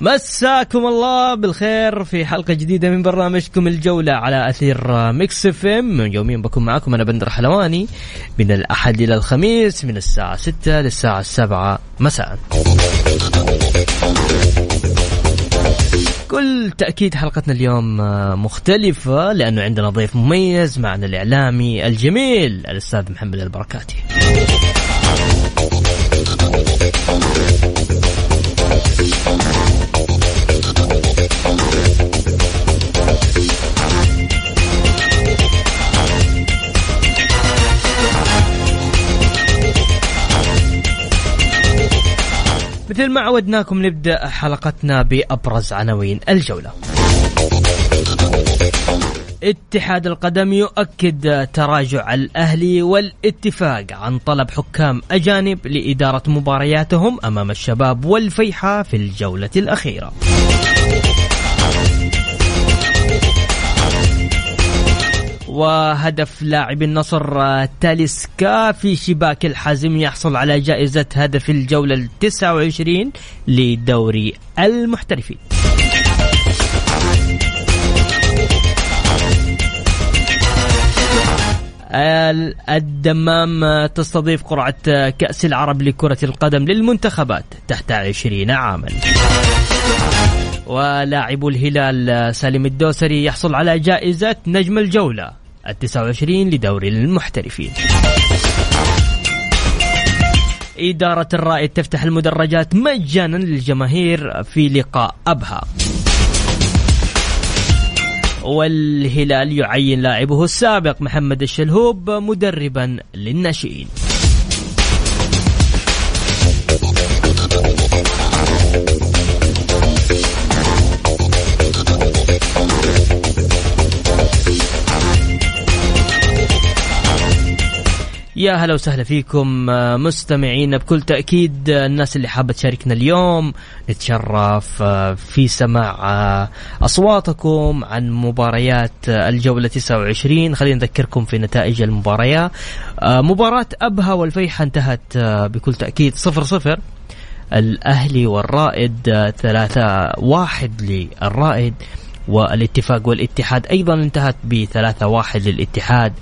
مساكم الله بالخير في حلقة جديدة من برنامجكم الجولة على أثير Mix FM. يوميا بكون معكم أنا بندر حلواني. من الأحد إلى الخميس من الساعة 6 للساعة 7 مساء. كل تأكيد حلقتنا اليوم مختلفة لأنه عندنا ضيف مميز معنا الإعلامي الجميل الأستاذ محمد البركاتي. مثل ما عودناكم نبدأ حلقتنا بأبرز عناوين الجولة. اتحاد القدم يؤكد تراجع الأهلي والاتفاق عن طلب حكام أجانب لإدارة مبارياتهم أمام الشباب والفيحاء في الجولة الأخيرة. وهدف لاعب النصر تاليسكا في شباك الحازم يحصل على جائزة هدف الجولة التسعة وعشرين لدوري المحترفين. الدمام تستضيف قرعة كأس العرب لكرة القدم للمنتخبات تحت عشرين عاما. ولاعب الهلال سالم الدوسري يحصل على جائزة نجم الجولة. التسعة وعشرين لدوري المحترفين. إدارة الرائد تفتح المدرجات مجانا للجماهير في لقاء أبها. والهلال يعين لاعبه السابق محمد الشلهوب مدربا للناشئين. يا هلا وسهلا فيكم مستمعين. بكل تأكيد الناس اللي حابة تشاركنا اليوم نتشرف في سماع أصواتكم عن مباريات الجولة 29 خلينا نذكركم في نتائج المباريات مباراة أبها والفيحة انتهت بكل تأكيد صفر صفر. الأهلي والرائد ثلاثة واحد للرائد. والاتفاق والاتحاد أيضا انتهت بثلاثة واحد للاتحاد.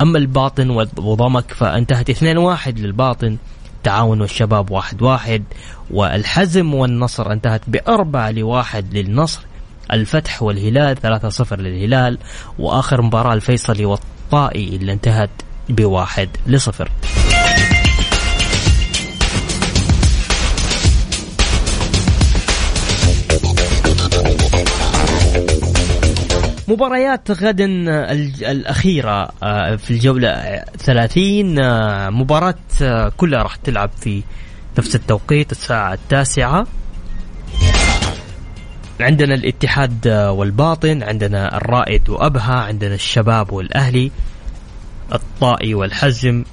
أما الباطن وضمك فانتهت اثنين واحد للباطن تعاون والشباب واحد واحد والحزم والنصر انتهت بأربعة لواحد للنصر. الفتح والهلال ثلاثة صفر للهلال وآخر مباراة الفيصلي والطائي اللي انتهت بواحد لصفر. مباريات غدا الأخيرة في الجولة 30 مباراة كلها راح تلعب في نفس التوقيت الساعة التاسعة. عندنا الاتحاد والباطن عندنا الرائد وأبها عندنا الشباب والأهلي الطائي والحزم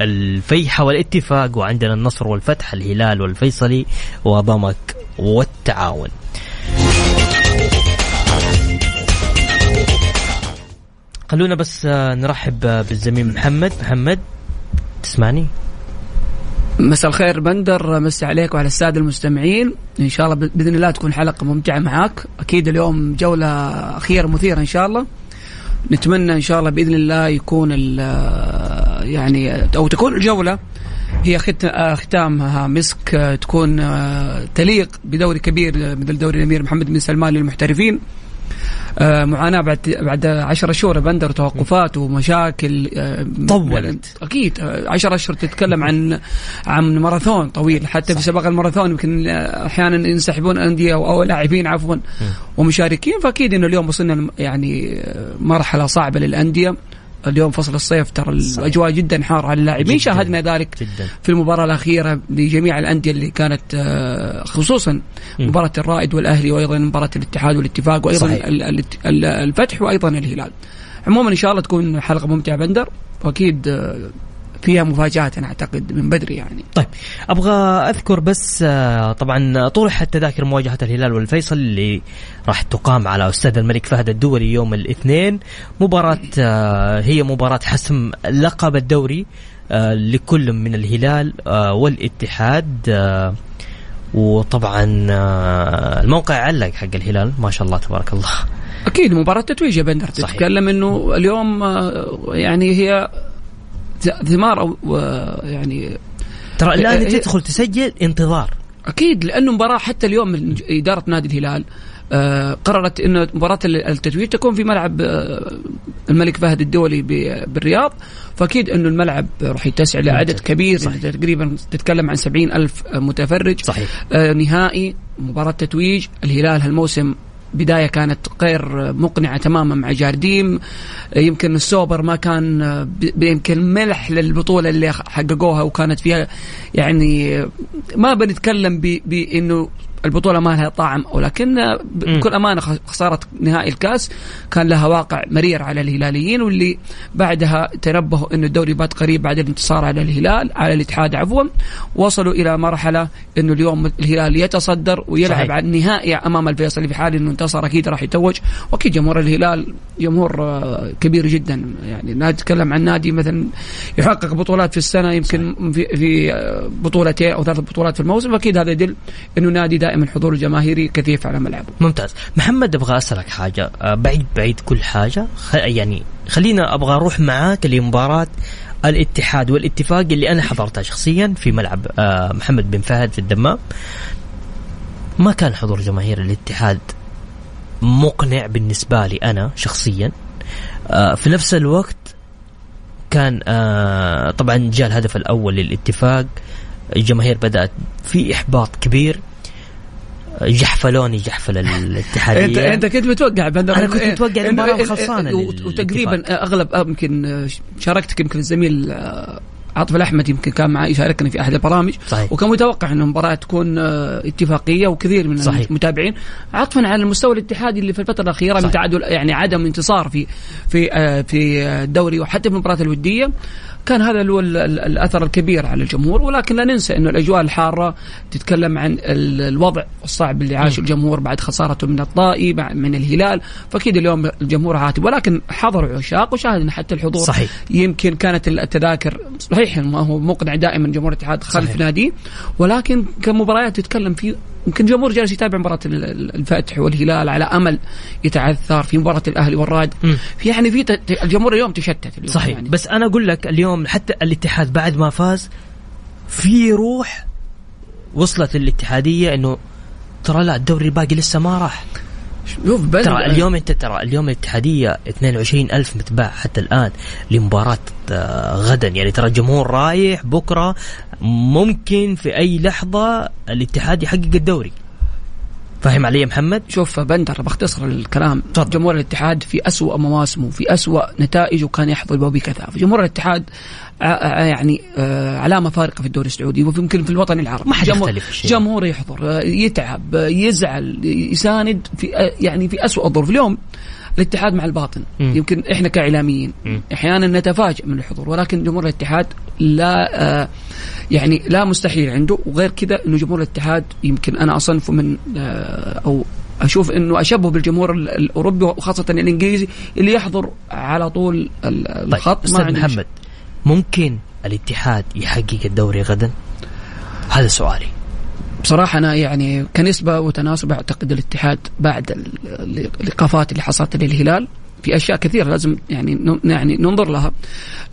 الفيحة والاتفاق وعندنا النصر والفتح الهلال والفيصلي وضمك والتعاون. خلونا بس نرحب بالزميل محمد. محمد تسمعني؟ مساء الخير بندر مسي عليك وعلى السادة المستمعين. إن شاء الله بإذن الله تكون حلقة ممتعة معاك. أكيد اليوم جولة أخيرة مثيرة إن شاء الله. نتمنى إن شاء الله بإذن الله يكون يعني أو تكون الجولة هي ختامها. مسك تكون تليق بدوري كبير مثل دوري الأمير محمد بن سلمان للمحترفين. آه معاناة بعد بعد 10 شهور بندر توقفات ومشاكل آه طولت. أكيد 10 أشهر تتكلم عن عن ماراثون طويل حتى في سباق الماراثون يمكن آه، أحيانا ينسحبون أندية أو, أو لاعبين عفوا ومشاركين فأكيد إنه اليوم وصلنا يعني آه، مرحلة صعبة للأندية. اليوم فصل الصيف ترى الأجواء جدا حارة على اللاعبين. شاهدنا ذلك جدا في المباراة الأخيرة لجميع الأندية اللي كانت آه، خصوصا مم. مباراة الرائد والأهلي وأيضا مباراة الاتحاد والاتفاق وأيضا صحيح. ال- ال- ال- الفتح وأيضا الهلال عموما إن شاء الله تكون حلقة ممتعة بندر وأكيد آه، فيها مفاجآت أنا أعتقد من بدري يعني. طيب أبغى أذكر بس آه، طبعا طرحت تذاكر مواجهة الهلال والفيصل اللي راح تقام على استاد الملك فهد الدولي يوم الاثنين. مباراة آه، هي مباراة حسم لقب الدوري آه، لكل من الهلال والاتحاد وطبعا الموقع علق حق الهلال ما شاء الله تبارك الله. أكيد مباراة تتويج يا بندر. تتكلم إنه اليوم يعني هي ثمار آه، يعني ترى الآن إيه- إيه. تدخل تسجل انتظار أكيد لأنه مباراة حتى اليوم من إدارة نادي الهلال آه، قررت انه مباراة ال- التتويج تكون في ملعب آه، الملك فهد الدولي بالرياض فأكيد إنه الملعب راح يتسع لعدد. كبير صحيح. تقريبا تتكلم عن سبعين ألف متفرج صحيح آه، نهائي مباراة تتويج الهلال هالموسم بداية كانت غير مقنعة تماما مع جارديم. يمكن السوبر ما كان يمكن ملح للبطولة اللي حققوها وكانت فيها يعني ما بنتكلم بإنه البطولة ما لها طعم ولكن. بكل أمانة خ- خسارة نهائي الكاس كان لها واقع مرير على الهلاليين واللي بعدها تنبهوا أنه الدوري بات قريب بعد الانتصار على الهلال على الاتحاد عفوا وصلوا إلى مرحلة أنه اليوم الهلال يتصدر ويلعب صحيح. على النهائي أمام الفيصلي في حال أنه انتصر أكيد راح يتوج وأكيد جمهور الهلال جمهور آه، كبير جدا يعني نتكلم عن نادي مثلا يحقق بطولات في السنة يمكن في آه، بطولتين أو ثلاث بطولات في الموسم فأكيد هذا يدل أنه نادي دائما الحضور الجماهيري كثيف على ملعبه. ممتاز. محمد أبغى أسألك حاجة. آه، بعيد بعيد كل حاجة. يعني خلينا أبغى أروح معاك لمباراة الاتحاد والاتفاق اللي أنا حضرتها شخصيا في ملعب آه، محمد بن فهد في الدمام. ما كان حضور جماهير الاتحاد مقنع بالنسبة لي أنا شخصيا. آه، في نفس الوقت كان طبعا جاء الهدف الأول للاتفاق. الجماهير بدأت في إحباط كبير. جحفلوني جحفل الاتحادية انت أنت كنت متوقع أنا كنت متوقع إيه، إيه، وت- للاتفاق. وتقريبا أغلب آه، يمكن آه، شاركتك يمكن الزميل آه، عاطف الأحمد يمكن كان معي يشاركني في أحد البرامج صحيح. وكان متوقع إنه المباراة تكون اتفاقية وكثير من صحيح. المتابعين عطفا على المستوى الاتحادي اللي في الفترة الأخيرة من صحيح. تعادل يعني عدم انتصار في في في الدوري وحتى في المباراة الودية كان هذا هو ال- ال- الأثر الكبير على الجمهور ولكن لا ننسى إنه الأجواء الحارة تتكلم عن ال- الوضع الصعب اللي عاشه الجمهور بعد خسارته من الطائي من الهلال فأكيد اليوم الجمهور عاتب ولكن حضروا عشاق وشاهدنا حتى الحضور صحيح. يمكن كانت التذاكر صحيح ما هو مقنع دائما جمهور الاتحاد خلف. ناديه ولكن كمباريات تتكلم في يمكن جمهور جالس يتابع مباراة ال- ال- الفتح والهلال على أمل يتعثر في مباراة الأهلي والرائد. في يعني في الجمهور اليوم تشتت اليوم صحيح يعني. بس أنا أقول لك اليوم حتى الاتحاد بعد ما فاز في روح وصلت الاتحاديه إنه ترى لا الدوري الباقي لسه ما راح شوف بل ترى اليوم انت ترى اليوم الاتحادية 22 ألف متباع حتى الآن لمباراة آه، غدا. يعني ترى الجمهور رايح بكرة ممكن في أي لحظة الاتحاد يحقق الدوري. فاهم علي محمد؟ شوف بندر بختصر الكلام. تفضل. جمهور الاتحاد في أسوأ مواسمه في أسوأ نتائجه كان يحظى بكثافة جمهور الاتحاد يعني آه، علامة فارقة في الدوري السعودي ويمكن في الوطن العربي ما حد جمهور- يختلف. جمهور يحضر آه، يتعب آه، يزعل يساند في آه، يعني في أسوأ الظروف اليوم الاتحاد مع الباطن مم. يمكن إحنا كإعلاميين. أحيانا نتفاجئ من الحضور ولكن جمهور الاتحاد لا آه يعني لا مستحيل عنده وغير كذا إنه جمهور الاتحاد يمكن أنا اصنفه من آه أو أشوف إنه أشبه بالجمهور ال- الأوروبي وخاصة الإنجليزي اللي يحضر على طول ال- طيب الخط أستاذ عنده محمد ممكن الاتحاد يحقق الدوري غدا؟ هذا سؤالي. بصراحة أنا يعني كنسبة وتناسب أعتقد الاتحاد بعد ال- ال- الإيقافات اللي حصلت للهلال في أشياء كثيرة لازم يعني يعني ننظر لها.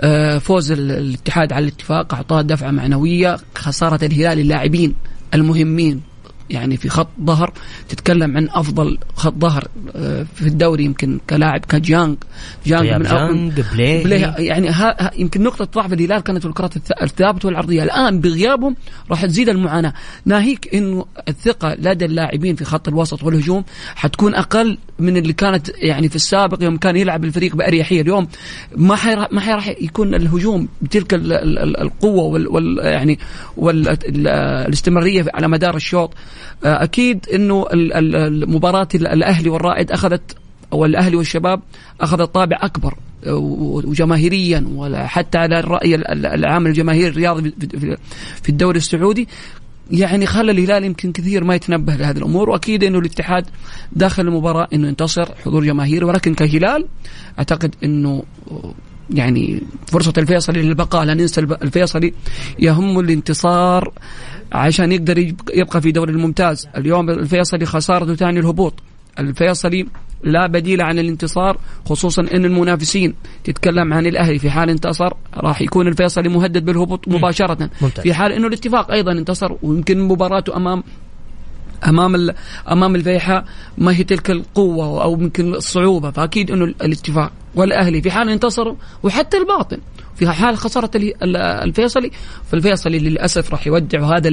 آه، فوز ال- الاتحاد على الاتفاق أعطاه دفعة معنوية خسارة الهلال اللاعبين المهمين. يعني في خط ظهر تتكلم عن أفضل خط ظهر آه، في الدوري يمكن كلاعب كجانج جانج من جانج بلاي, play يعني ها يمكن نقطة ضعف الهلال كانت في الكرات الثابتة والعرضية. الآن بغيابهم راح تزيد المعاناة. ناهيك إنه الثقة لدى اللاعبين في خط الوسط والهجوم حتكون أقل من اللي كانت يعني في السابق يوم كان يلعب الفريق بأريحية. اليوم ما ما راح يكون الهجوم بتلك القوة وال, وال يعني والاستمراريه على مدار الشوط. أكيد إنه المباراه الأهلي والرائد أخذت أو الأهلي والشباب أخذت طابع أكبر آه، وجماهيريا وحتى على الرأي العام الجماهيري الرياضي في الدوري السعودي. يعني خلى الهلال يمكن كثير ما يتنبه لهذه الأمور وأكيد إنه الاتحاد داخل المباراة إنه ينتصر حضور جماهيري ولكن كهلال أعتقد إنه يعني فرصة الفيصلي للبقاء لا ننسى الفيصلي يهم الانتصار عشان يقدر يبقى في دوري الممتاز. اليوم الفيصلي خسارته ثاني الهبوط. الفيصلي لا بديل عن الانتصار خصوصا إن المنافسين تتكلم عن الأهلي. في حال انتصر راح يكون الفيصلي مهدد بالهبوط مباشرة. ممتاز. في حال إنه الاتفاق أيضا انتصر ويمكن مباراته أمام أمام أمام الفيحاء ما هي تلك القوة أو يمكن الصعوبة فأكيد إنه الاتفاق. والأهلي في حال انتصروا وحتى الباطن. في حال خسارة الفيصلي فالفيصلي للأسف راح يودع هذا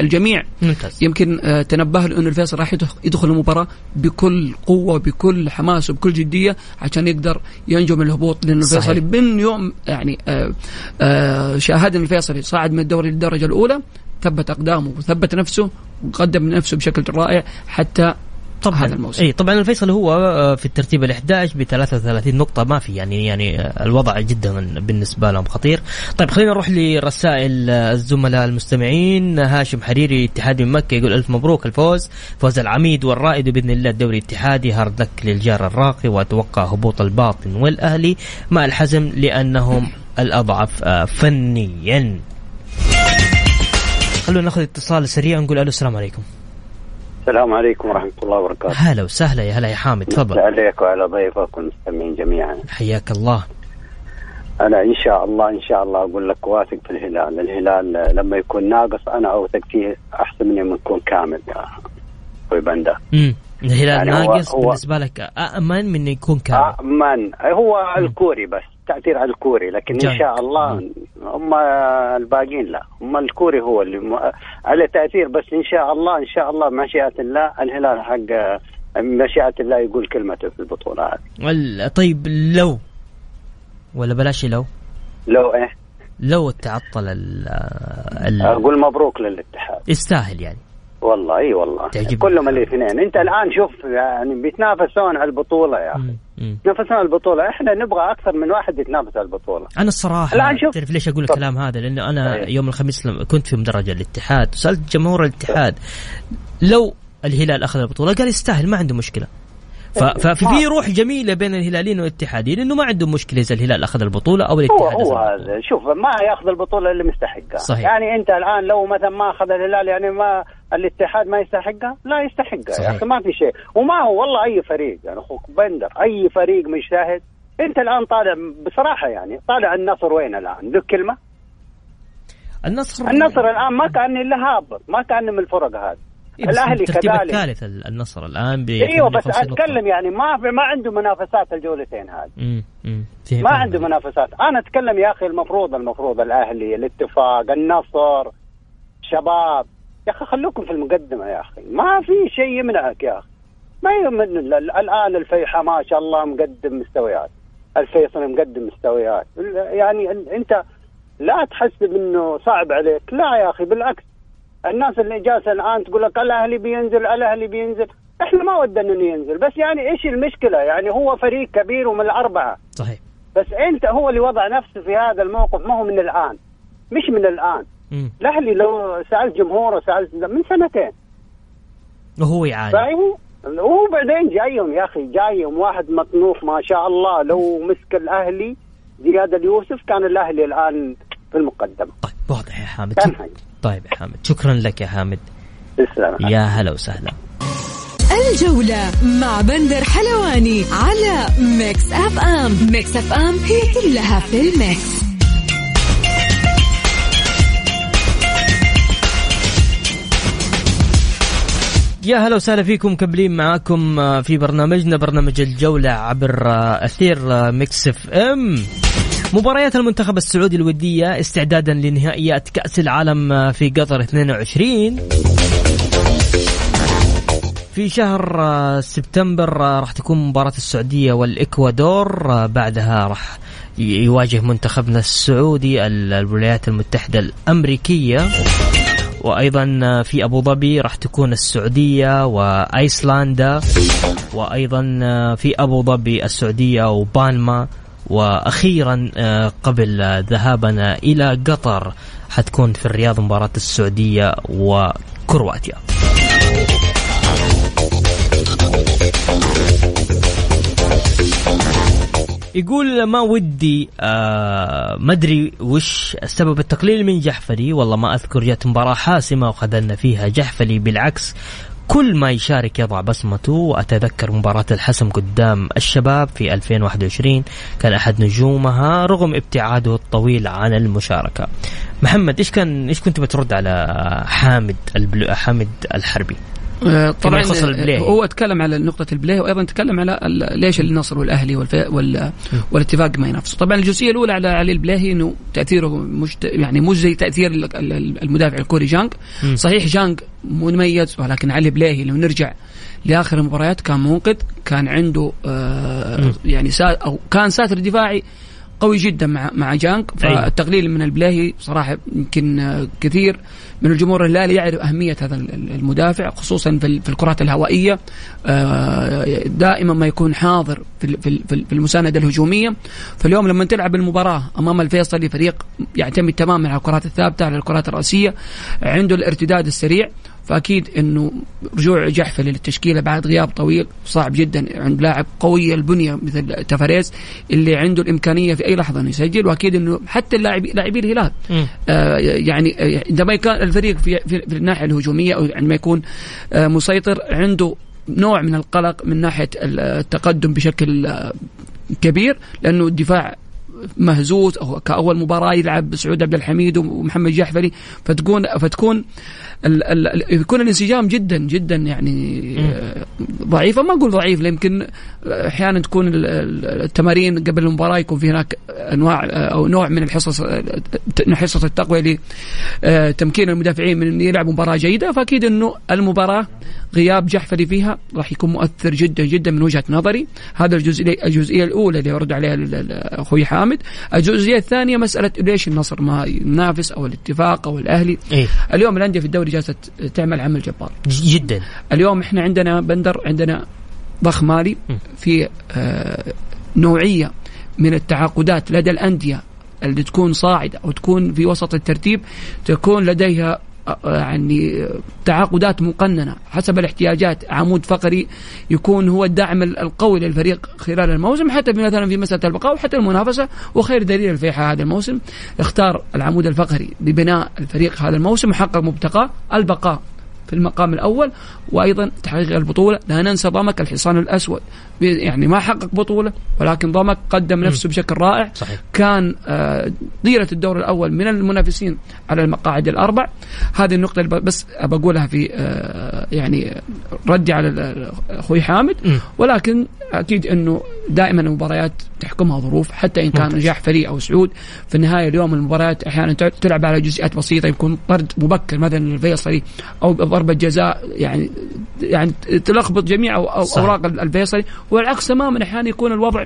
الجميع. ممتاز. يمكن آه، تنبه له انه الفيصل راح يدخل المباراة بكل قوة بكل حماس وبكل جدية عشان يقدر ينجو من الهبوط. لأنه الفيصلي من يوم يعني آه، آه، شاهدنا الفيصلي صعد من الدوري للدرجة الأولى. ثبت أقدامه وثبت نفسه وقدم نفسه بشكل رائع حتى طبعا هذا الموسم. اي طبعا الفيصل هو آه، في الترتيب ال 11 ب 33 نقطة. ما في يعني يعني آه، الوضع جدا بالنسبة لهم خطير. طيب خلينا نروح لرسائل آه، الزملاء المستمعين. هاشم حريري اتحادي من مكة يقول ألف مبروك الفوز فوز العميد والرائد بإذن الله الدوري الاتحادي. هارد لك للجار الراقي وأتوقع هبوط الباطن والأهلي. مع الحزم؟ لأنهم الأضعف فنيا. خلونا ناخذ اتصال سريع نقول ألو السلام عليكم. السلام عليكم ورحمة الله وبركاته. هلا وسهلا يا هلا يا حامد تفضل. عليك وعلى ضيفك والمستمعين جميعا. حياك الله. أنا إن شاء الله إن شاء الله أقول لك واثق في الهلال. الهلال لما يكون ناقص أنا أوثق فيه أحسن من لما يكون كامل يا أخوي بندا الهلال يعني ناقص هو بالنسبة لك أأمن من يكون كامل؟ أأمن. هو الكوري بس. تاثير على الكوري لكن إن شاء الله هم الباقيين لا. هم الكوري هو اللي م... على تأثير بس إن شاء الله إن شاء الله مشيئة الله الهلال حق مشيئة الله يقول كلمته في البطولة هذه. طيب لو ولا بلاش لو؟ لو إيه؟ لو تعطل ال أقول مبروك للاتحاد. يستاهل يعني. والله إي والله. كلهم الاثنين. أنت الآن شوف يعني بيتنافسون على البطولة يا أخي. يتنافسون على البطولة. إحنا نبغى أكثر من واحد يتنافس على البطولة. أنا الصراحة الآن شوف. تعرف ليش أقول الكلام هذا؟ لأنه أنا أيه. يوم الخميس كنت في مدرج الاتحاد. سالت جمهور الاتحاد لو الهلال أخذ البطولة قال يستاهل ما عنده مشكلة. ففي روح جميلة بين الهلاليين والاتحادين إنه ما عندهم مشكلة إذا الهلال أخذ البطولة أو الاتحاد هو, هو هذا شوف ما ياخذ البطولة اللي مستحقها صحيح. يعني أنت الآن لو مثلا ما أخذ الهلال يعني ما الاتحاد ما يستحقها؟ لا يستحقها يا أخي ما في شيء. وما هو والله أي فريق يعني أخوك بندر أي فريق مجتهد أنت الآن طالع بصراحة يعني طالع النصر وين الآن؟ ذو كلمة. النصر. النصر الآن ما كان إلا هابط ما كان من الفرق هذه. إيه الأهلي كذلك. الثالث النصر الآن إيوه بس أتكلم يعني ما ما عنده منافسات الجولتين هذه. ما عنده منافسات. أنا أتكلم يا أخي المفروض المفروض الأهلي الاتفاق النصر شباب. يا أخي خلوكم في المقدمة يا أخي. ما في شيء يمنعك يا أخي. ما يمن الآن الفيحة ما شاء الله مقدم مستويات. الفيصل مقدم مستويات. يعني أنت لا تحسب انه صعب عليك. لا يا أخي بالعكس. الناس اللي جالسة الآن تقول لك الأهلي بينزل الأهلي بينزل. إحنا ما ودنا إنه ينزل. بس يعني إيش المشكلة؟ يعني هو فريق كبير ومن الأربعة. صحيح. بس أنت هو اللي وضع نفسه في هذا الموقف. ما هو من الآن. مش من الآن. الأهلي لو سالت جمهوره سالت من سنتين. وهو يعاني. فهو هو بعدين جايهم يا أخي جايهم واحد مطنوف ما شاء الله لو مسك الأهلي زياد اليوسف كان الأهلي الآن في المقدمة. طيب واضح يا حامد. طيب يا حامد. شكرا لك يا حامد. يا هلا وسهلا. الجولة مع بندر حلواني على ميكس أف أم. ميكس أف أم هي كلها في الميكس. يا هلا وسهلا فيكم مكملين معاكم آه، في برنامجنا برنامج الجولة عبر آه، أثير آه، ميكس إف إم. مباريات المنتخب السعودي الودية استعدادا لنهائيات كأس العالم في قطر 22 في شهر سبتمبر راح تكون مباراة السعودية والإكوادور بعدها راح يواجه منتخبنا السعودي الولايات المتحدة الأمريكية. وأيضا في أبو ظبي راح تكون السعودية وأيسلندا وأيضا في أبو ظبي السعودية وبالما وأخيرا قبل ذهابنا إلى قطر حتكون في الرياض مباراة السعودية وكرواتيا. يقول ما ودي آه ما أدري وش سبب التقليل من جحفلي والله ما أذكر جت مباراة حاسمة وخذلنا فيها جحفلي بالعكس كل ما يشارك يضع بصمته وأتذكر مباراة الحسم قدام الشباب في 2021 كان أحد نجومها رغم ابتعاده الطويل عن المشاركة. محمد إيش كان إيش كنت بترد على حامد حامد الحربي؟ آه، طبعا هو تكلم على نقطة البلاي وأيضا تكلم على ليش النصر والأهلي وال والاتفاق ما ينافسوا طبعا الجزئية الأولى على علي البلاهي أنه تأثيره مش يعني مش زي تأثير المدافع الكوري جانج صحيح جانج مميز ولكن علي البلاهي لو نرجع لآخر المباريات كان منقذ كان عنده آه يعني سا أو كان ساتر دفاعي قوي جدا مع مع جانك. فالتقليل من البلاهي صراحة يمكن كثير. من الجمهور الهلالي يعرف أهمية هذا المدافع خصوصا في الكرات الهوائية. آه، دائما ما يكون حاضر في في المساندة الهجومية. فاليوم لما تلعب المباراة أمام الفيصلي فريق يعتمد تماما على الكرات الثابتة على الكرات الرأسية عنده الارتداد السريع. فأكيد إنه رجوع جحفل للتشكيلة بعد غياب طويل صعب جدا عند لاعب قوي البنية مثل تفاريز اللي عنده الإمكانية في أي لحظة إنه يسجل وأكيد إنه حتى اللاعبين لاعبي الهلال. آه يعني آه، عندما كان الفريق في, في, في الناحية الهجومية أو عندما يكون آه مسيطر عنده نوع من القلق من ناحية التقدم بشكل آه كبير لأنه الدفاع مهزوز أو كأول مباراة يلعب سعود عبد الحميد ومحمد جحفري فتكون فتكون ال ال يكون الانسجام جدا جدا يعني ضعيفه ما أقول ضعيف يمكن أحيانا تكون التمارين قبل المباراة يكون في هناك أنواع أو نوع من الحصص حصص التقوية لتمكين المدافعين من ان يلعبوا مباراة جيدة. فأكيد إنه المباراة غياب جحفري فيها راح يكون مؤثر جدا جدا من وجهة نظري. هذا الجزئية الجزئية الأولى اللي يرد عليها أخوي حامد. الجزئية الثانية مسألة ليش النصر ما ينافس أو الاتفاق أو الأهلي. إيه؟ اليوم الأندية في الدوري جالسة تعمل عمل جبار. جدا. اليوم إحنا عندنا بندر عندنا ضخ مالي في آه نوعية من التعاقدات لدى الأندية اللي تكون صاعدة أو تكون في وسط الترتيب تكون لديها يعني تعاقدات مقننة حسب الاحتياجات. عمود فقري يكون هو الدعم القوي للفريق خلال الموسم حتى مثلا في مسألة البقاء وحتى المنافسة وخير دليل الفيحاء هذا الموسم. اختار العمود الفقري لبناء الفريق هذا الموسم وحقق مبتغاه البقاء في المقام الأول وأيضا تحقيق البطولة. لا ننسى ضمك الحصان الأسود. يعني ما حقق بطولة ولكن ضمك قدم نفسه بشكل رائع. صحيح. كان آه، ضيره الدور الأول من المنافسين على المقاعد الأربع. هذه النقطة اللي بس بقولها في آه، يعني ردي على أخوي حامد. ولكن أكيد إنه دائما المباريات تحكمها ظروف حتى إن كان نجاح فريق أو سعود. في النهاية اليوم المباريات أحيانا تلعب على جزئيات بسيطة يكون طرد مبكر مثلا الفيصلي أو ضربة جزاء. يعني يعني تلخبط جميع أوراق الفيصلي. والعكس تماما أحيانا يكون الوضع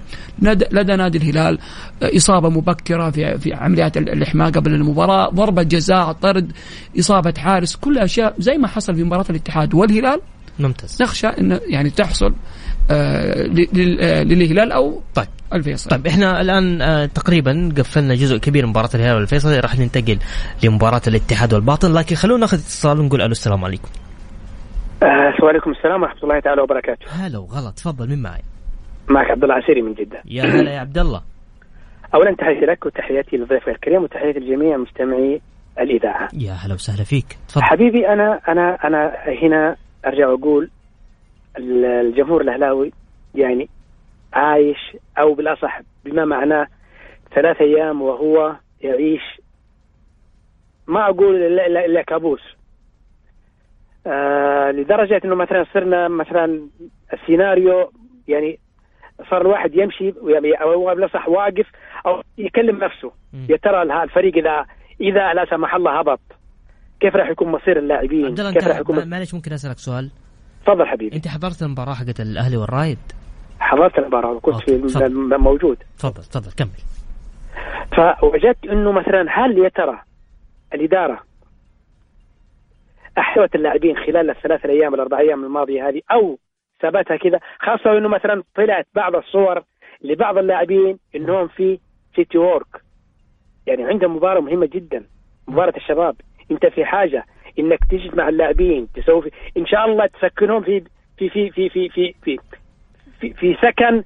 لدى نادي الهلال إصابة مبكرة في في عمليات الاحماء قبل المباراة ضربة جزاء طرد إصابة حارس كل أشياء زي ما حصل في مباراة الاتحاد والهلال. ممتاز. نخشى انه يعني تحصل آه للهلال أو طيب. الفيصل. طيب إحنا الآن آه تقريبا قفلنا جزء كبير من مباراة الهلال والفيصل راح ننتقل لمباراة الاتحاد والباطن لكن خلونا ناخذ اتصال ونقول ألو السلام عليكم. آه وعليكم السلام ورحمة الله تعالى وبركاته. هلا وغلط تفضل من معي؟ معك عبد الله عسيري من جدة. يا هلا يا عبد الله. اولا تحياتي لك وتحياتي لضيفك الكريم وتحياتي لجميع مستمعي الإذاعة. يا هلا وسهلا فيك تفضل. حبيبي أنا أنا أنا هنا أرجع وأقول الجمهور الأهلاوي يعني عايش أو بالأصح بما معناه ثلاث أيام وهو يعيش ما أقول الا كابوس آه لدرجة إنه مثلا صرنا مثلا السيناريو يعني صار الواحد يمشي أو بالاصح واقف أو يكلم نفسه. يا ترى الفريق اذا إذا لا سمح الله هبط كيف راح يكون مصير اللاعبين؟ كيف راح يكون معلش ممكن أسألك سؤال؟ تفضل حبيبي. أنت حضرت المباراة حقت الأهلي والرايد؟ حضرت المباراة كنت في موجود. تفضل تفضل كمل. فوجدت إنه مثلا هل يا ترى الإدارة احتوت اللاعبين خلال الثلاث الأيام الأربع أيام الماضية هذه أو ثبتها كذا خاصة إنه مثلا طلعت بعض الصور لبعض اللاعبين إنهم في سيتي ووك. يعني عندهم مباراة مهمة جدا مباراة الشباب. أنت في حاجة إنك تجمع اللاعبين تسوي في إن شاء الله تسكنهم في في في في في في في, في, في سكن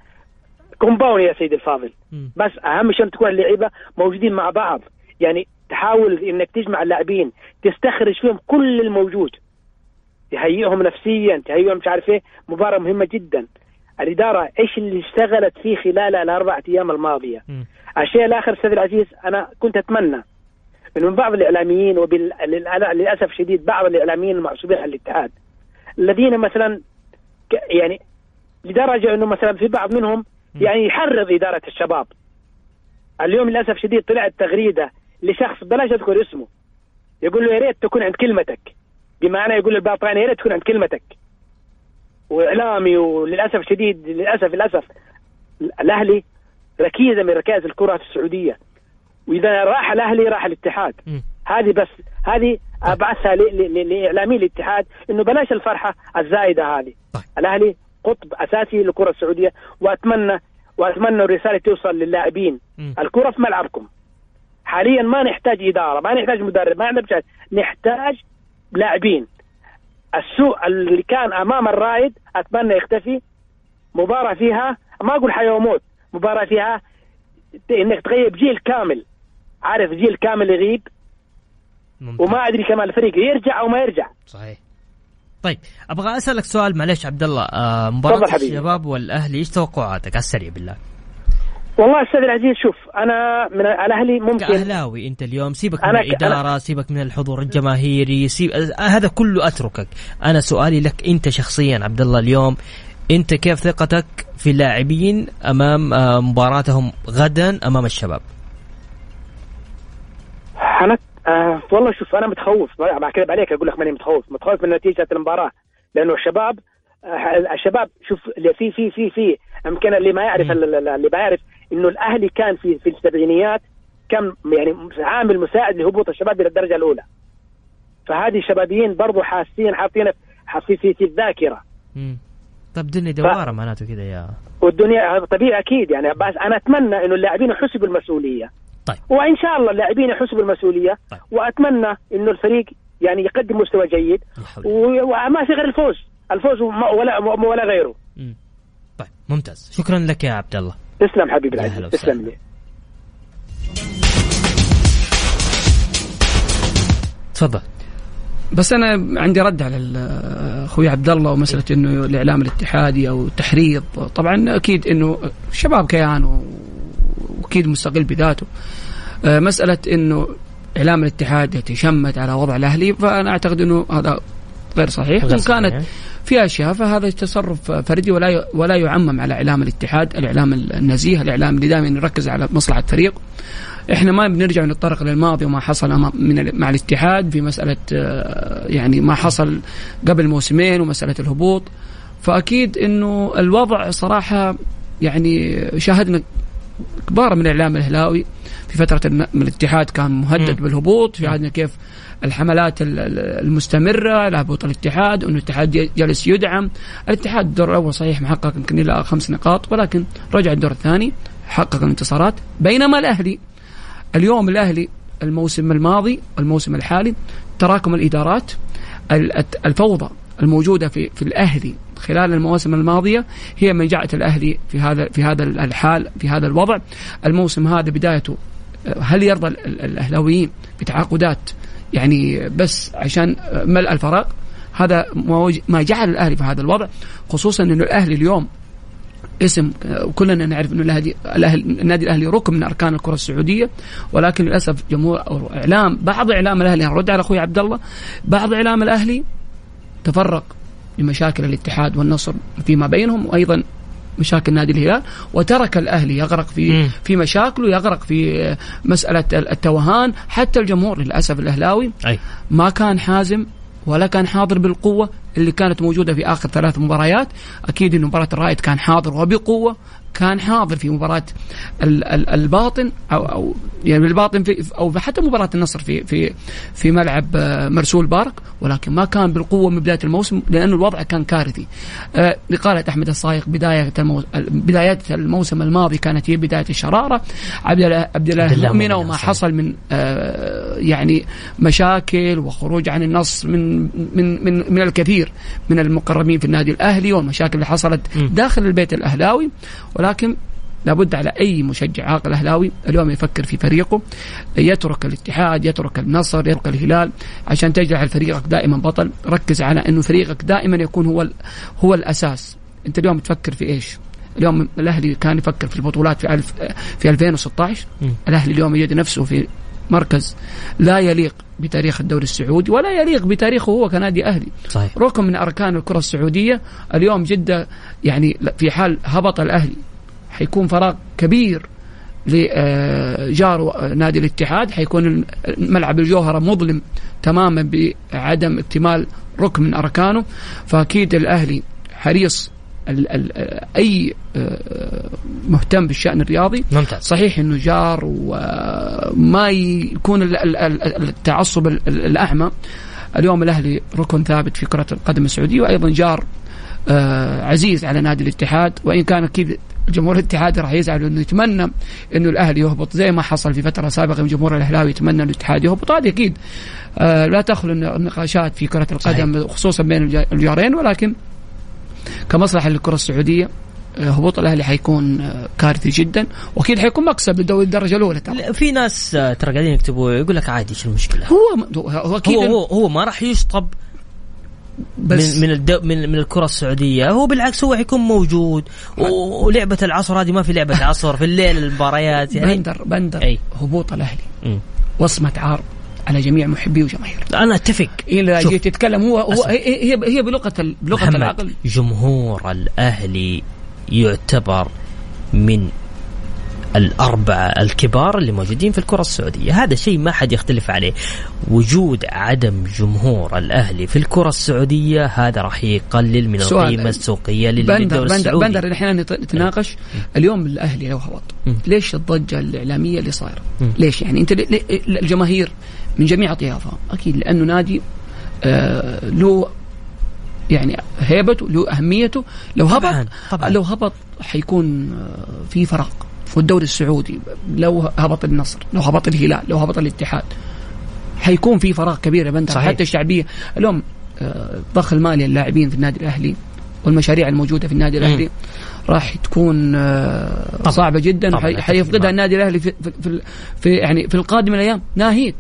compound يا سيدي الفاضل. بس أهم شيء تكون اللعيبه موجودين مع بعض. يعني تحاول إنك تجمع اللاعبين تستخرج فيهم كل الموجود. تهيئهم نفسيا تهيئهم مش عارف إيه مباراة مهمة جدا. الإدارة إيش اللي اشتغلت فيه خلال الاربع أيام الماضية؟ م. الشيء الآخر أستاذ العزيز أنا كنت أتمنى من بعض الإعلاميين وللاسف شديد بعض الإعلاميين المعصوبين على الاتحاد الذين مثلا يعني لدرجه إنه مثلا في بعض منهم يعني يحرض إدارة الشباب. اليوم للأسف شديد طلعت تغريدة لشخص بلاش أذكر اسمه. يقول له يا ريت تكون عند كلمتك. بمعنى يقول للباطني يا ريت تكون عند كلمتك. وإعلامي وللأسف شديد للأسف للأسف الأهلي ركيزة من ركائز الكرة في السعودية. وإذا راح الأهلي راح الاتحاد. هذه بس هذه. أبعثها لإعلامي الاتحاد إنه بلاش الفرحة الزايدة هذه. طيب. الأهلي قطب أساسي للكرة السعودية وأتمنى وأتمنى الرسالة توصل للاعبين. الكرة في ملعبكم. حاليا ما نحتاج إدارة ما نحتاج مدرب ما نحتاج نحتاج لاعبين. السوء اللي كان أمام الرايد أتمنى يختفي. مباراة فيها ما أقول حياة وموت مباراة فيها إنك تغيب جيل كامل. عارف جيل كامل يغيب؟ ممتاز. وما أدري كمان الفريق يرجع أو ما يرجع. صحيح. طيب أبغى أسألك سؤال معلش عبد الله. آه مباراة الشباب والأهلي إيش توقعاتك؟ على السريع بالله. والله أستاذ العزيز شوف أنا من الاهلي ممكن كأهلاوي أنت اليوم سيبك من الاداره أنا... سيبك من الحضور الجماهيري سيب... هذا كله أتركك. أنا سؤالي لك أنت شخصيا عبد الله اليوم أنت كيف ثقتك في اللاعبين أمام آه، مباراتهم غدا أمام الشباب؟ أنا آه والله شوف أنا متخوف ما كذب عليك أقول لك ماني متخوف متخوف من نتيجة المباراة لأنه الشباب آه الشباب شوف في في في في يمكن اللي ما يعرف اللي ما يعرف إنه الأهلي كان في في السبعينيات كم يعني عامل مساعد لهبوط الشباب إلى الدرجة الأولى. فهذه الشبابيين برضو حاسين حاطين في في, في الذاكرة. طب الدنيا دوارة ف... معناته كذا يا والدنيا طبيعي أكيد يعني بس أنا أتمنى إنه اللاعبين يحسوا بالمسؤوليه طيب. وإن شاء الله اللاعبين يحسوا بالمسؤوليه طيب. وأتمنى إنه الفريق يعني يقدم مستوى جيد. وما في غير الفوز. الفوز ولا ولا غيره. م. طيب ممتاز. شكرا لك يا عبد الله. تسلم حبيبي العزيز تسلم لي. تفضل. بس أنا عندي رد على أخوي عبد الله ومسألة إنه الإعلام الاتحادي أو التحريض. طبعا أكيد إنه الشباب كيان وأكيد مستقل بذاته. آه، مسألة إنه إعلام الاتحاد يتشمت على وضع الأهلي فأنا أعتقد إنه هذا غير صحيح. وان كانت في أشياء فهذا تصرف فردي ولا ولا يعمم على إعلام الاتحاد، الإعلام النزيه، الإعلام اللي دائما يركز على مصلحة الفريق. إحنا ما بنرجع نتطرق للماضي وما حصل من مع الاتحاد في مسألة آه، يعني ما حصل قبل موسمين ومسألة الهبوط فأكيد إنه الوضع صراحة يعني شاهدنا كبار من الإعلام الاهلاوي في فترة الاتحاد كان مهدد بالهبوط. شاهدنا كيف الحملات المستمرة على هبوط الاتحاد انه الاتحاد جالس يدعم. الاتحاد الدور الأول صحيح محقق يمكن إلى خمس نقاط ولكن رجع الدور الثاني حقق الانتصارات. بينما الأهلي اليوم الأهلي الموسم الماضي والموسم الحالي تراكم الإدارات الفوضى الموجودة في في الأهلي خلال المواسم الماضية هي من جعلت الأهلي في هذا في هذا الحال في هذا الوضع. الموسم هذا بدايته هل يرضى الأهلاويين بتعاقدات يعني بس عشان ملء الفراغ؟ هذا ما جعل الأهلي في هذا الوضع خصوصا إنه الأهلي اليوم اسم كلنا نعرف إنه الأهلي الاهلي النادي الأهلي ركن من أركان الكرة السعودية ولكن للأسف جمهور إعلام بعض إعلام الأهلي رد على أخوي عبد الله بعض إعلام الأهلي تفرق لمشاكل الاتحاد والنصر فيما بينهم وأيضا مشاكل نادي الهلال وترك الأهلي يغرق في في مشاكله يغرق في مسألة التوهان حتى الجمهور للأسف الأهلاوي أي. ما كان حازم ولا كان حاضر بالقوة اللي كانت موجودة في آخر ثلاث مباريات أكيد ان مباراة الرائد كان حاضر وبقوة كان حاضر في مباراة الباطن أو أو يعني الباطن في أو حتى مباراة النصر في في في ملعب آه، مرسول بارك ولكن ما كان بالقوة من بداية الموسم لأنه الوضع كان كارثي. آه، قالت أحمد الصايغ الموسم بدايات الموسم الماضي كانت هي بداية الشرارة. عبد الله عبد الله المؤمنه وما حصل من آه، يعني مشاكل وخروج عن النص من من من من الكثير من المقربين في النادي الأهلي والمشاكل اللي حصلت داخل البيت الأهلاوي. ولكن لابد على أي مشجع عاقل أهلاوي اليوم يفكر في فريقه يترك الاتحاد يترك النصر يترك الهلال عشان تجعل فريقك دائما بطل. ركز على إنه فريقك دائما يكون هو هو الأساس. أنت اليوم تفكر في إيش؟ اليوم الأهلي كان يفكر في البطولات في ألف في 2016 م. الأهلي اليوم يجد نفسه في مركز لا يليق بتاريخ الدوري السعودي ولا يليق بتاريخه هو كنادي أهلي. صحيح. ركن من أركان الكرة السعودية اليوم جدة يعني في حال هبط الأهلي حيكون فراغ كبير لجار نادي الاتحاد حيكون ملعب الجوهرة مظلم تماما بعدم اكتمال ركن من أركانه. فأكيد الأهلي حريص ال ال أي آه، مهتم بالشأن الرياضي. ممتاز. صحيح إنه جار وما يكون التعصب الأعمى. اليوم الأهلي ركن ثابت في كرة القدم السعودية وأيضا جار آه، عزيز على نادي الاتحاد. وإن كان أكيد جمهور الاتحاد راح يزعل إنه يتمنى إنه الاهلي يهبط زي ما حصل في فترة سابقة من جمهور الأهلاوي يتمنى إنه الاتحاد يهبط. هذه أكيد آه لا تخلو النقاشات في كرة القدم صحيح. خصوصا بين الجارين ولكن كمصلحة للكرة السعودية آه، هبوط الأهلي حيكون آه، كارثي جدا وأكيد حيكون مكسب للدوري الدرجة الأولى ترى. في ناس ترى قاعدين يكتبوا يقول لك عادي شو المشكلة؟ هو هو هو هو, هو ما راح يشطب بس من من, الدو من, من الكرة السعودية. هو بالعكس هو حيكون موجود. ولعبة العصر هذه ما في لعبة عصر في الليل المباريات يعني. بندر بندر أي. هبوط الأهلي. وصمة عار على جميع محبيه وجماهيره. أنا أتفق. اذا جيت تتكلم هو هو هي هي بلغة بلغة العقل. جمهور الأهلي يعتبر من الأربعة الكبار اللي موجودين في الكرة السعودية. هذا شيء ما حد يختلف عليه. وجود عدم جمهور الأهلي في الكرة السعودية هذا راح يقلل من القيمة السوقية للدوري السعودي. بندر إحنا نتناقش. اليوم الأهلي لو هبط ليش الضجة الإعلامية اللي صايرة؟ ليش يعني؟ أنت الجماهير من جميع أطيافها. أكيد لأنه نادي آه له يعني هيبته له أهميته. لو هبط طبعا. طبعا. لو هبط حيكون آه، في فراغ. والدوري السعودي لو هبط النصر لو هبط الهلال لو هبط الاتحاد حيكون في فراغ كبير يا بندر حتى الشعبية اليوم الضخ آه، المالي اللاعبين في النادي الأهلي والمشاريع الموجودة في النادي الأهلي راح تكون آه، صعبة جدا حيفقدها النادي الأهلي في, في, في يعني في القادم الأيام. ناهيك.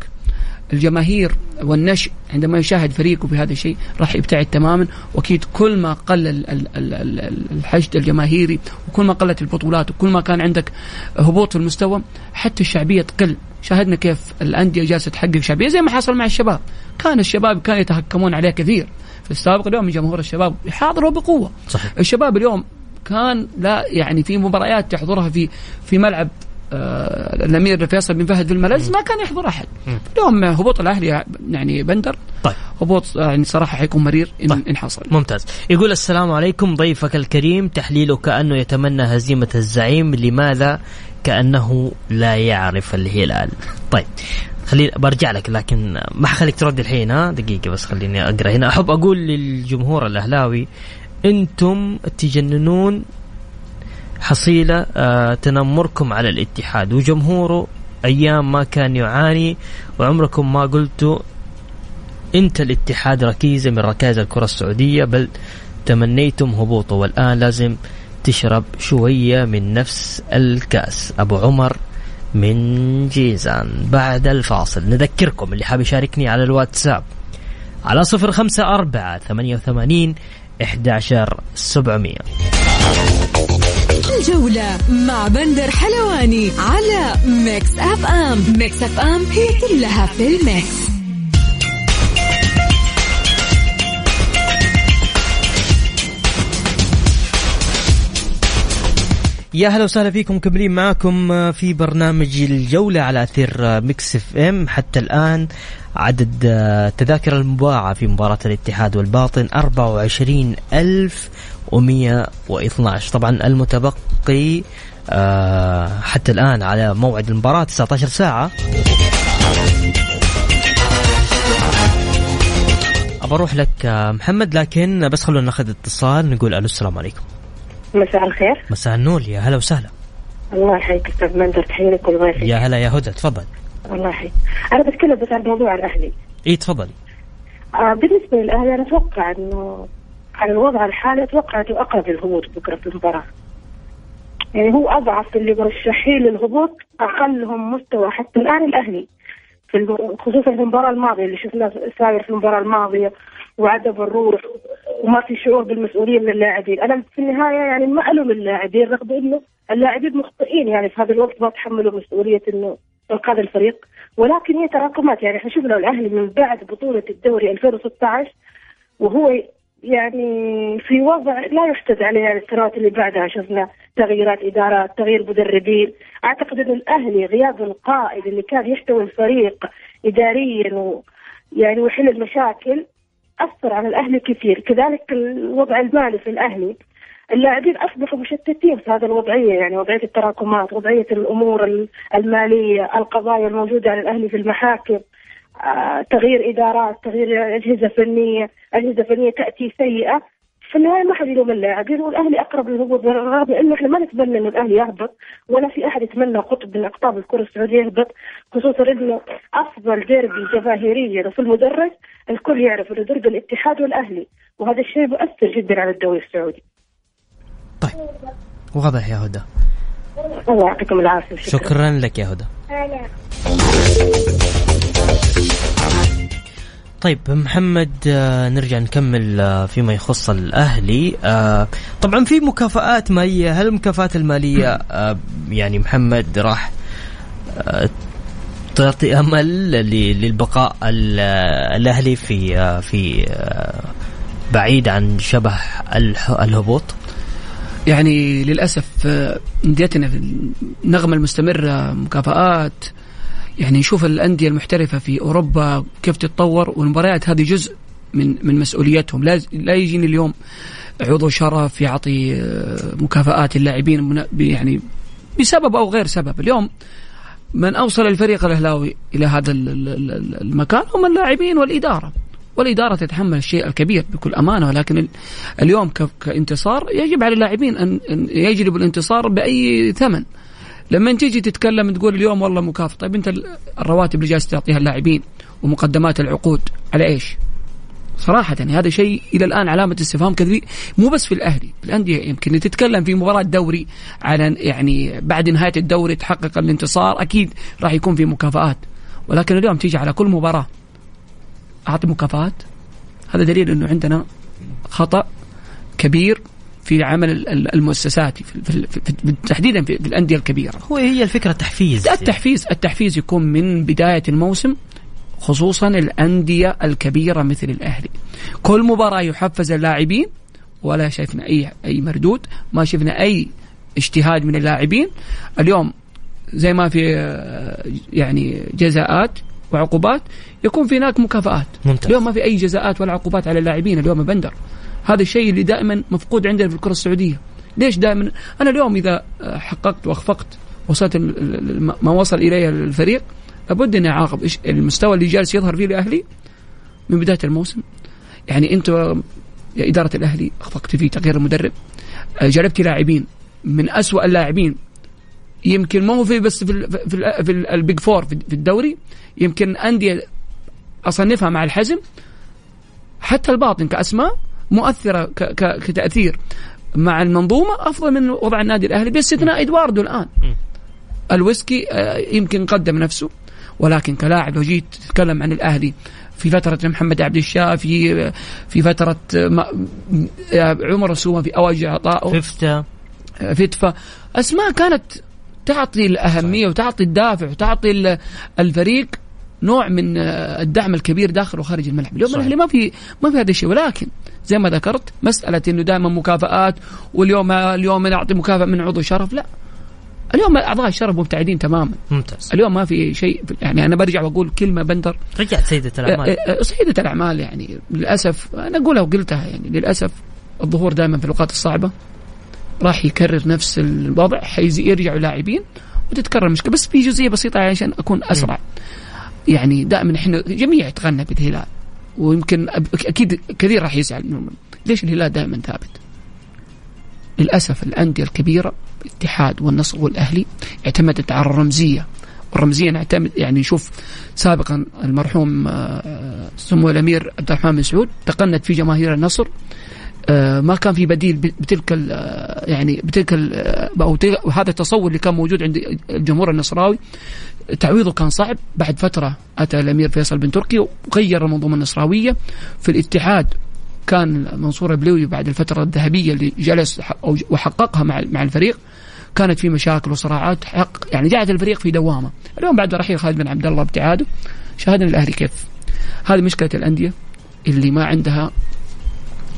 الجماهير والنشء عندما يشاهد فريقه بهذا الشيء راح يبتعد تماما. وأكيد كل ما قل الحشد الجماهيري وكل ما قلت البطولات وكل ما كان عندك هبوط في المستوى حتى الشعبية تقل. شاهدنا كيف الأندية جالسة تحقق شعبية زي ما حصل مع الشباب. كان الشباب كانوا يتهكمون عليه كثير. في السابق اليوم جمهور الشباب يحاضروا بقوة. صحيح. الشباب اليوم كان لا يعني في مباريات تحضرها في في ملعب الأمير فيصل بن فهد في الملز ما كان يحضر أحد. اليوم هبوط الأهلي يعني بندر. طيب. هبوط يعني صراحة حيكون مرير ان, طيب. إن حصل. ممتاز. يقول السلام عليكم ضيفك الكريم تحليله كأنه يتمنى هزيمة الزعيم لماذا؟ كأنه لا يعرف الهلال. طيب. خليني برجع لك لكن ما حخليك ترد الحين ها؟ دقيقة بس خليني أقرأ هنا. أحب أقول للجمهور الأهلاوي أنتم تجننون حصيلة آه، تنمركم على الاتحاد. وجمهوره أيام ما كان يعاني وعمركم ما قلتوا أنت الاتحاد ركيزة من ركائز الكرة السعودية بل تمنيتم هبوطه والآن لازم تشرب شوية من نفس الكأس. أبو عمر من جيزان. بعد الفاصل نذكركم اللي حاب يشاركني على الواتساب على صفر خمسة أربعة ثمانية وثمانين إحدى عشر سبعمية. الجولة مع بندر حلواني على ميكس أف أم ميكس أف أم هي كلها في الميكس. يا هلا وسهلا فيكم مكملين معاكم في برنامج الجولة على أثير ميكس اف ام حتى الآن عدد التذاكر المباعة في مباراة الاتحاد والباطن 24 ألف 24112 طبعا المتبقي حتى الآن على موعد المباراة 19 ساعة. ابى أروح لك محمد لكن بس خلونا ناخذ اتصال نقول ألو السلام عليكم. مساء الخير. مساء النور يا هلا وسهلا. الله يحييك أستاذ منذر تحية لك يا هلا يا هدى تفضل. الله يحييك. أنا بتكلم بس عن موضوع الأهلي. اي تفضلي. آه بالنسبة للأهلي أنا أتوقع إنه على الوضع الحالي أتوقع أنه أقرب للهبوط بكرة في المباراة. يعني هو أضعف اللي مرشحين للهبوط أقلهم مستوى حتى الآن الأهلي. في خصوصا في المباراة الماضية اللي شفناه ساير في المباراة الماضية وعدم الروح وما في شعور بالمسؤولية من اللاعبين، أنا في النهاية يعني ما ألوم اللاعبين رغم إنه اللاعبين مخطئين يعني في هذا الوقت ما تحملوا مسؤولية إنه إنقاذ الفريق، ولكن هي تراكمات يعني إحنا شفنا الأهلي من بعد بطولة الدوري 2016 وهو يعني في وضع لا يحتج عليه يعني السنوات اللي بعدها. شفنا تغييرات إدارات، تغيير مدربين، أعتقد أن الأهلي غياب القائد اللي كان يحتوي الفريق اداريا و يعني ويحل المشاكل أثر على الأهلي كثير، كذلك الوضع المالي في الأهلي. اللاعبين أصبحوا مشتتين في هذه الوضعية يعني وضعية التراكمات، وضعية الأمور المالية، القضايا الموجودة على الأهلي في المحاكم، تغيير إدارات، تغيير اجهزه فنيه، اجهزه فنيه تأتي سيئة، في النهايه ما حد يلوم اللاعبين والاهلي أقرب للهبوط رغم انه إحنا ما نتمنى انه الأهلي يهبط ولا في أحد يتمنى قطب من أقطاب الكرة السعودية يهبط خصوصا إنه أفضل ديربي جماهيريا وفي المدرج الكل يعرف إنه ديربي الاتحاد والأهلي وهذا الشيء مؤثر جدا على الدوري السعودي. طيب واضح يا هدى. الله يعطيكم العافية شكرا, شكرا لك يا هدى. طيب محمد آه، نرجع نكمل آه، فيما يخص الأهلي. آه، طبعا في مكافآت مالية. هل المكافآت المالية يعني محمد راح تعطي أمل للبقاء الأهلي في في بعيد عن شبه الهبوط؟ يعني للأسف انديتنا في النغمه المستمرة مكافآت يعني نشوف الأندية المحترفة في أوروبا كيف تتطور والمباريات هذه جزء من من مسؤوليتهم. لا لا يجيني اليوم عضو شرف يعطي آه، مكافآت اللاعبين يعني بسبب أو غير سبب. اليوم من أوصل الفريق الأهلاوي إلى هذا المكان هم اللاعبين والإدارة. والإدارة تتحمل الشيء الكبير بكل أمانة ولكن اليوم كانتصار يجب على اللاعبين أن يجلبوا الانتصار بأي ثمن. لما تيجي تتكلم تقول اليوم والله مكافأة. طيب أنت الرواتب اللي جالس تعطيها اللاعبين ومقدمات العقود على إيش؟ صراحة يعني هذا شيء إلى الآن علامة استفهام كبير مو بس في الأهلي الأندية يمكن. تتكلم في مباراة دوري على يعني بعد نهاية الدوري تحقق الانتصار أكيد راح يكون في مكافآت. ولكن اليوم تيجي على كل مباراة أعطي مكافآت هذا دليل أنه عندنا خطأ كبير في عمل المؤسسات في في تحديدا في الأندية الكبيرة. هو هي الفكرة تحفيز التحفيز التحفيز يكون من بداية الموسم خصوصا الأندية الكبيرة مثل الأهلي. كل مباراة يحفز اللاعبين ولا شفنا أي أي مردود ما شفنا أي اجتهاد من اللاعبين. اليوم زي ما في يعني جزاءات وعقوبات يكون في هناك مكافآت. ممتاز. اليوم ما في أي جزاءات ولا عقوبات على اللاعبين اليوم بندر. هذا الشيء اللي دائما مفقود عندنا في الكرة السعودية. ليش دائما؟ أنا اليوم إذا حققت وأخفقت وصلت ما وصل إلي الفريق لابد اني أعاقب المستوى اللي جالس يظهر فيه الاهلي من بداية الموسم. يعني أنت يا إدارة الأهلي أخفقت في تغيير المدرب. جلبت لاعبين من أسوأ اللاعبين. يمكن ما هو في بس في ال في, ال في ال big four في الدوري. يمكن أندية أصنفها مع الحزم. حتى الباطن كأسماء مؤثرة كتأثير. مع المنظومة أفضل من وضع النادي الأهلي. باستثناء إدواردو الآن. الويسكي آه، يمكن قدم نفسه. ولكن كلاعب لو جيت تتكلم عن الأهلي في فترة محمد عبد الشافي في فترة عمر السومة في أوج عطائه فتفا آه، فتفا أسماء كانت تعطي الأهمية وتعطي الدافع وتعطي الفريق نوع من آه، الدعم الكبير داخل وخارج الملعب. اليوم الأهلي ما في ما في هذا الشيء. ولكن زي ما ذكرت مسألة إنه دائما مكافآت واليوم اليوم نعطي مكافأة من عضو شرف لا. اليوم أعضاء الشرف مبتعدين تماما. ممتاز. اليوم ما في شيء يعني أنا برجع واقول كلمة بندر. رجعت سيدة الأعمال. أه، أه، سيدة الأعمال يعني للأسف أنا أقولها وقلتها يعني للأسف الظهور دائما في الأوقات الصعبة. راح يكرر نفس الوضع حيرجعوا لاعبين وتتكرر المشكلة بس في جزئية بسيطة عشان أكون أسرع. يعني دائما إحنا جميع يتغنى بالهلال. ويمكن أكيد كثير راح يزعل ليش الهلال دائما ثابت؟ للأسف الأندية الكبيرة الاتحاد والنصر والأهلي اعتمدت على الرمزيه والرمزيه نعتمد يعني نشوف سابقا المرحوم آه، سمو الأمير عبد الرحمن بن سعود تقنت في جماهير النصر. آه، ما كان في بديل بتلك يعني بتلك أو هذا التصور اللي كان موجود عند الجمهور النصراوي. تعويضه كان صعب. بعد فترة أتى الأمير فيصل بن تركي وغير المنظومة النصراوية. في الاتحاد كان منصور البلوي بعد الفترة الذهبية اللي جلس وحققها مع الفريق. كانت في مشاكل وصراعات حق يعني جعلت الفريق في دوامة. اليوم بعد رحيل خالد بن عبد الله ابتعاده شاهدنا الأهلي كيف. هذه مشكلة الأندية اللي ما عندها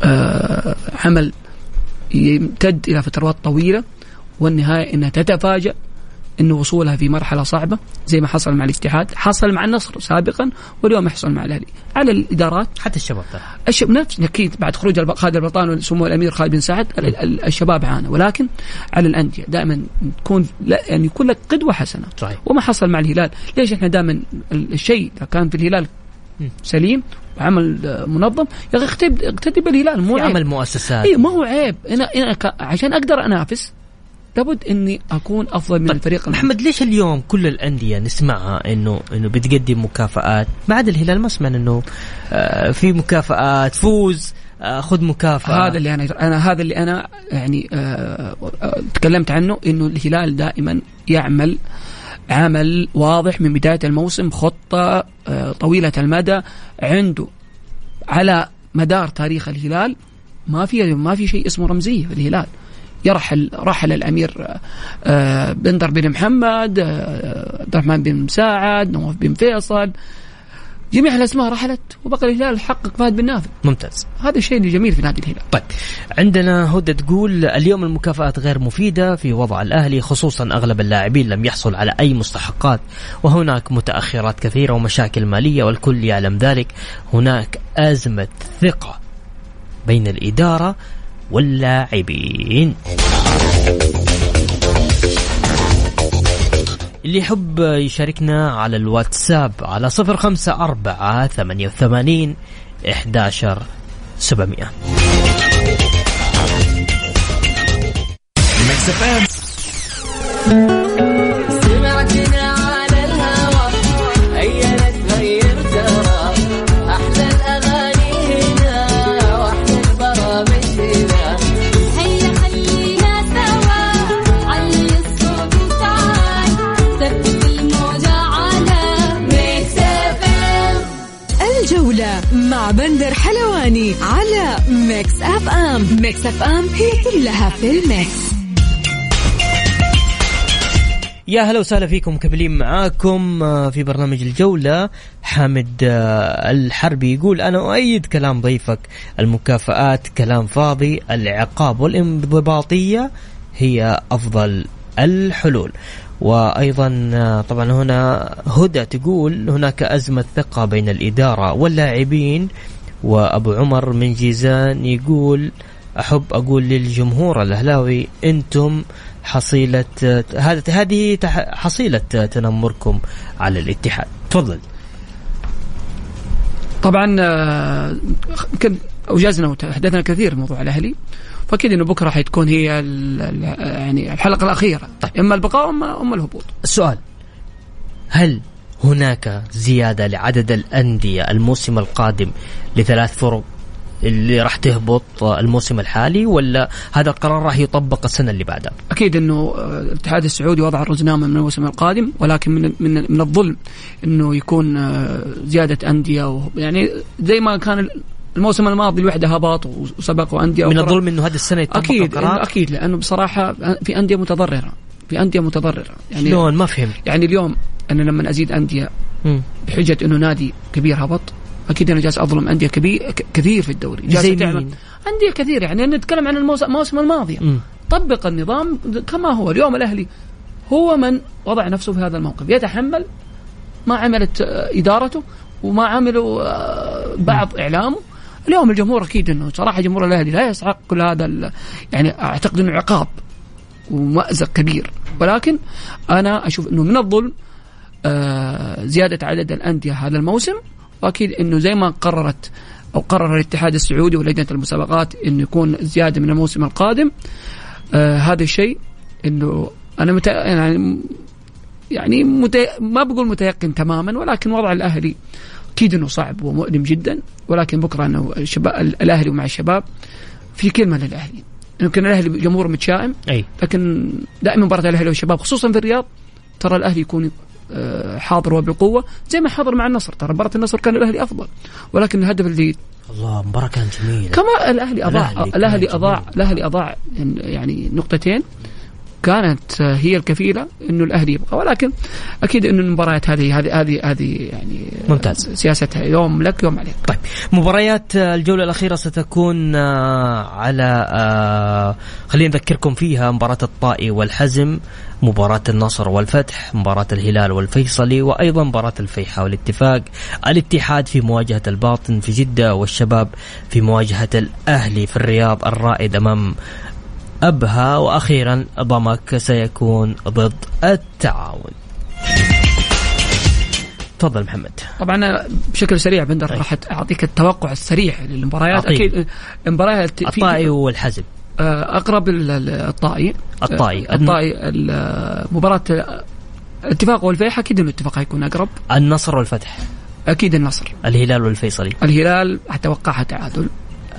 آه عمل يمتد إلى فترات طويلة والنهاية إنها تتفاجأ إنه وصولها في مرحلة صعبة زي ما حصل مع الاتحاد حصل مع النصر سابقا واليوم يحصل مع الأهلي. على الإدارات حتى الشباب الشباب نفس أكيد بعد خروج خالد البطان وسمو الأمير خالد بن سعد الشباب عانى ولكن على الأندية دائما تكون يعني يكون لك قدوة حسنة. صحيح. وما حصل مع الهلال. ليش إحنا دائما الشيء كان في الهلال سليم عمل منظم يا أخي اقتدي بالهلال مو عمل مؤسسات. اي ما هو عيب. أنا أنا عشان أقدر أنافس لابد إني أكون أفضل من طيب الفريق محمد ليش اليوم كل الأندية نسمعها انه إنه بتقدم مكافآت؟ ما عدا الهلال ما سمعنا إنه آه في مكافآت فوز آه خذ مكافأة. هذا اللي أنا أنا هذا اللي أنا يعني آه تكلمت عنه إنه الهلال دائما يعمل عمل واضح من بداية الموسم خطة طويلة المدى عنده على مدار تاريخ الهلال ما في ما في شيء اسمه رمزية في الهلال. يرحل رحل الأمير آه، بندر بن محمد آه، عبد الرحمن بن مساعد نواف بن فيصل. جميع الاسماء رحلت وبقى الهلال حقق فهد بن نافع. ممتاز. هذا الشيء اللي جميل في نادي الهلال. طيب عندنا هدى تقول اليوم المكافآت غير مفيدة في وضع الأهلي خصوصا أغلب اللاعبين لم يحصل على أي مستحقات وهناك متأخرات كثيرة ومشاكل مالية والكل يعلم ذلك. هناك أزمة ثقة بين الإدارة واللاعبين. اللي يحب يشاركنا على الواتساب على صفر خمسة أربعة ثمانية وثمانين إحداشر سبعمئة. اف أم هي كلها في الميكس. يا هلا وسهلا فيكم مكملين معاكم آه، في برنامج الجولة. حامد آه، الحربي يقول أنا أؤيد كلام ضيفك. المكافآت كلام فاضي العقاب والانضباطية هي أفضل الحلول. وأيضا آه، طبعا هنا هدى تقول هناك أزمة ثقة بين الإدارة واللاعبين. وأبو عمر من جيزان يقول أحب أقول للجمهور الأهلاوي أنتم حصيلة هذه حصيلة تنمركم على الاتحاد. تفضل. طبعا آه، يمكن اوجزنا وتحدثنا كثير موضوع الأهلي فأكيد إنه بكرة حتكون هي يعني الحلقة الأخيرة. طيب. إما البقاء اما اما الهبوط. السؤال هل هناك زيادة لعدد الأندية الموسم القادم لثلاث فرق؟ اللي راح تهبط الموسم الحالي ولا هذا القرار راح يطبق السنة اللي بعدها؟ أكيد إنه الاتحاد السعودي وضع الرزنامة من الموسم القادم ولكن من من من الظلم إنه يكون آه، زيادة أندية يعني زي ما كان الموسم الماضي الوحدة هبط وسبقوا انديه من الظلم إنه هذه السنة يطبق أكيد القرار. أكيد لأنه بصراحة في أندية متضررة في أندية متضررة. يعني شلون؟ ما فهمت. يعني اليوم أنا لما أزيد أندية بحجة إنه نادي كبير هبط أكيد أنا جالس أظلم أندية كبير كثير في الدوري. جالس تعمل. أندية كثير يعني نتكلم عن الموسم الماضيه طبق النظام كما هو. اليوم الأهلي هو من وضع نفسه في هذا الموقف. يتحمل ما عملت آه، إدارته وما عملوا آه، بعض إعلامه. اليوم الجمهور أكيد إنه صراحة جمهور الأهلي لا يسعق كل هذا يعني أعتقد إنه عقاب ومأزق كبير. ولكن أنا أشوف إنه من الظلم آه زيادة عدد الأندية هذا الموسم. وأكيد إنه زي ما قررت أو قرر الاتحاد السعودي ولجنة المسابقات انه يكون زيادة من الموسم القادم. آه هذا الشيء إنه أنا مت... يعني يعني مت... ما بقول متيقن تماما ولكن وضع الأهلي أكيد إنه صعب ومؤلم جدا. ولكن بكرة إنه الشباب الأهلي ومع الشباب في كلمة للأهلي. يمكن الأهلي جمهور متشائم أي. لكن دائما مباراة الأهلي والشباب خصوصا في الرياض ترى الأهلي يكون حاضر وبقوة زي ما حضر مع النصر. ترى مباراة النصر كان الأهلي أفضل ولكن الهدف اللي الله مباراة كانت جميلة. كما الأهلي أضاع الأهلي أضاع الأهلي أضاع يعني نقطتين. كانت هي الكفيلة إنه الأهلي يبقى. ولكن أكيد إنه المباريات هذه هذه هذه هذه يعني ممتاز. سياستها يوم لك يوم عليك. طيب مباريات الجولة الأخيرة ستكون آه، على آه، خلينا نذكركم فيها مباراة الطائي والحزم مباراة النصر والفتح مباراة الهلال والفيصلي وأيضا مباراة الفيحة والاتفاق. الاتحاد في مواجهة الباطن في جدة والشباب في مواجهة الأهلي في الرياض الرائد أمام أبها وأخيرا ضمك سيكون ضد التعاون. تفضل محمد. طبعا بشكل سريع بندر طيب. راح أعطيك التوقع السريع للمباريات. أكيد المباريات الطائي والحزم. آه، أقرب الطائي. الطائي. آه، الطائي مباراة الاتفاق والفيح أكيد انه الاتفاق حيكون أقرب. النصر والفتح. أكيد النصر. الهلال والفيصلي. الهلال أتوقعها تعادل.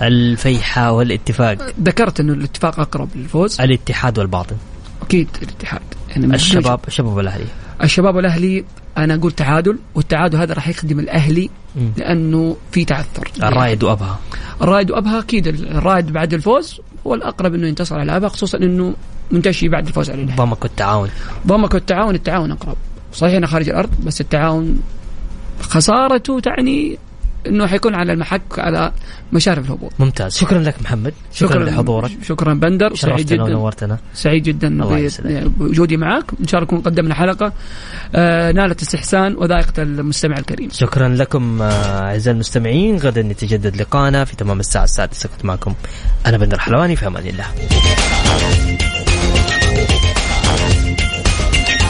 الفيحة والاتفاق. ذكرت إنه الاتفاق أقرب للفوز؟ الاتحاد والباطن. أكيد الاتحاد. يعني الشباب الشباب والأهلي. الشباب والأهلي أنا أقول تعادل والتعادل هذا راح يخدم الأهلي لأنه في تعثر. الرائد وأبها. الرائد وأبها أكيد الرائد بعد الفوز هو الأقرب إنه ينتصر على أبها خصوصا إنه منتشي بعد الفوز على الأهلي. ضمك والتعاون ضمك والتعاون التعاون أقرب. صحيح إنه خارج الأرض بس التعاون خسارته تعني إنه حيكون على المحك على مشارف الهبوط. ممتاز. شكرا لك محمد. شكرا, شكرا لحضورك. شكرا بندر. سعيد جدا. ونورتنا. سعيد جدا بوجودي معك إن شاء الله نكون قدمنا حلقة. آه نالت استحسان وذائقة المستمع الكريم. شكرا لكم آه، أعزائي المستمعين. غدا يتجدد لقاءنا في تمام الساعة السادسة. كنت معكم أنا بندر حلواني في أمان الله.